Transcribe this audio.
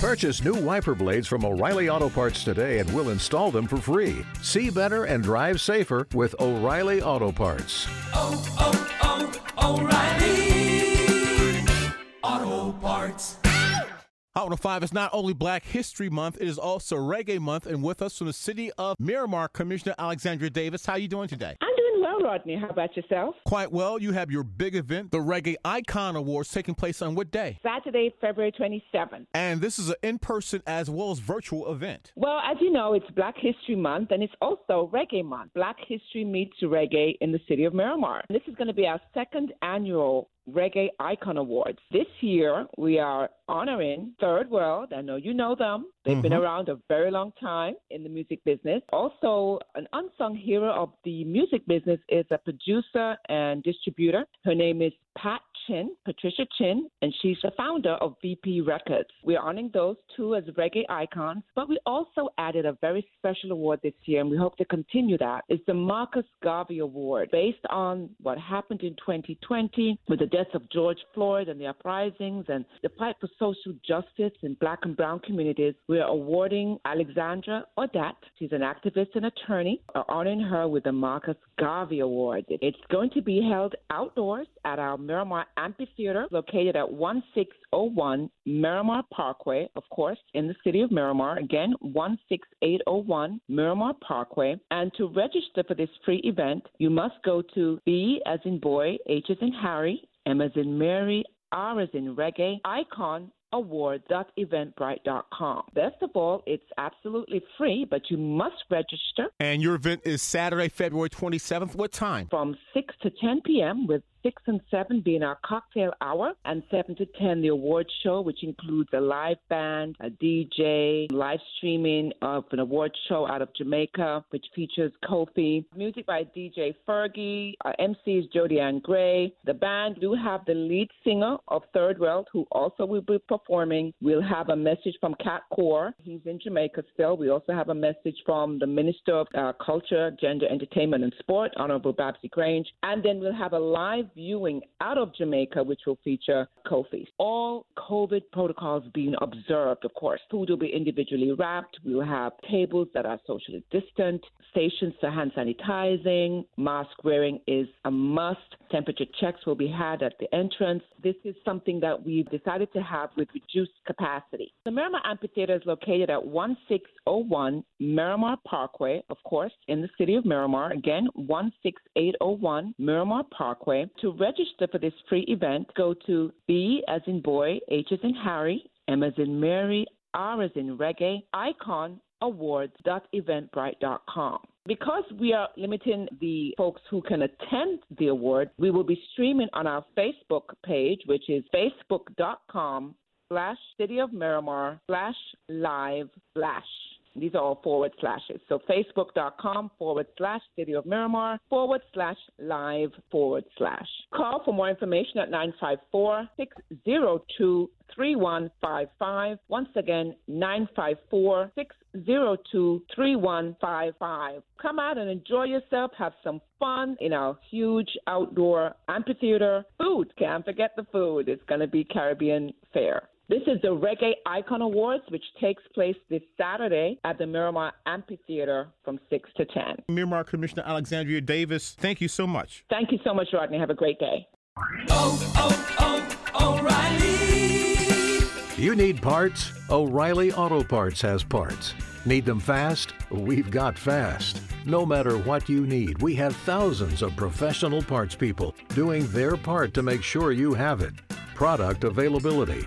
Purchase new wiper blades from O'Reilly Auto Parts today and we'll install them for free. See better and drive safer with O'Reilly Auto Parts. oh, oh, oh O'Reilly Auto Parts. Hot 105 is not only Black History Month, it is also Reggae Month. And with us from the city of Miramar, Commissioner Alexandria Davis. How are you doing today? I'm Rodney. How about yourself? Quite well. You have your big event, the Reggae Icon Awards, taking place on what day? Saturday, February 27th. And this is an in person as well as virtual event. Well, as you know, it's Black History Month and it's also Reggae Month. Black History meets reggae in the city of Miramar. This is going to be our second annual Reggae Icon Awards. This year, we are honoring Third World. I know you know them. They've been mm-hmm. around a very long time in the music business. Also, an unsung hero of the music business is a producer and distributor. Her name is Pat Chin, Patricia Chin, and she's the founder of VP Records. We're honoring those two as reggae icons, but we also added a very special award this year, and we hope to continue that. It's the Marcus Garvey Award, based on what happened in 2020 with the of George Floyd and the uprisings and the fight for social justice in black and brown communities. We're awarding Alexandra Odat. She's an activist and attorney, uh, honoring her with the Marcus Garvey Award. It's going to be held outdoors at our Miramar Amphitheater, located at 1601 Miramar Parkway, of course, in the city of Miramar. Again, 16801 Miramar Parkway. And to register for this free event, you must go to B as in boy, H as in Harry, M as in Mary, R as in reggae, icon award.eventbrite.com. Best of all, it's absolutely free, but you must register And your event is Saturday, February 27th. What time? from 6 to 10 p.m. with 6 and 7 being our cocktail hour and 7 to 10 the award show which includes a live band, a DJ, live streaming of an award show out of Jamaica which features Koffee, music by DJ Fergie, our MC is Jody Ann Gray. The band do have the lead singer of Third World who also will be performing. We'll have a message from Cat Coore. He's in Jamaica still. We also have a message from the Minister of uh, Culture, Gender, Entertainment and Sport, Honorable Babsy Grange. And then we'll have a live viewing out of Jamaica, which will feature Koffee. All COVID protocols being observed, of course. Food will be individually wrapped. We will have tables that are socially distant, stations for hand sanitizing, mask wearing is a must. Temperature checks will be had at the entrance. This is something that we've decided to have with reduced capacity. The Miramar Amphitheater is located at 1601 Miramar Parkway, of course, in the city of Miramar. Again, 16801 Miramar Parkway. To register for this free event, go to B as in boy, H as in Harry, M as in Mary, R as in reggae, icon awards.eventbrite.com. Because we are limiting the folks who can attend the award, we will be streaming on our Facebook page, which is facebook.com slash city of Miramar slash live slash. These are all forward slashes. So facebook.com forward slash city of Miramar forward slash live forward slash. Call for more information at 954 602 3155. Once again, 954 602 3155. Come out and enjoy yourself. Have some fun in our huge outdoor amphitheater. Food. Can't forget the food. It's going to be Caribbean fare. This is the Reggae Icon Awards, which takes place this Saturday at the Miramar Amphitheater from 6 to 10. Miramar Commissioner Alexandria Davis, thank you so much. Thank you so much, Rodney. Have a great day. oh, oh, oh, O'Reilly. You need parts? O'Reilly Auto Parts has parts. Need them fast? We've got fast. No matter what you need, we have thousands of professional parts people doing their part to make sure you have it. Product availability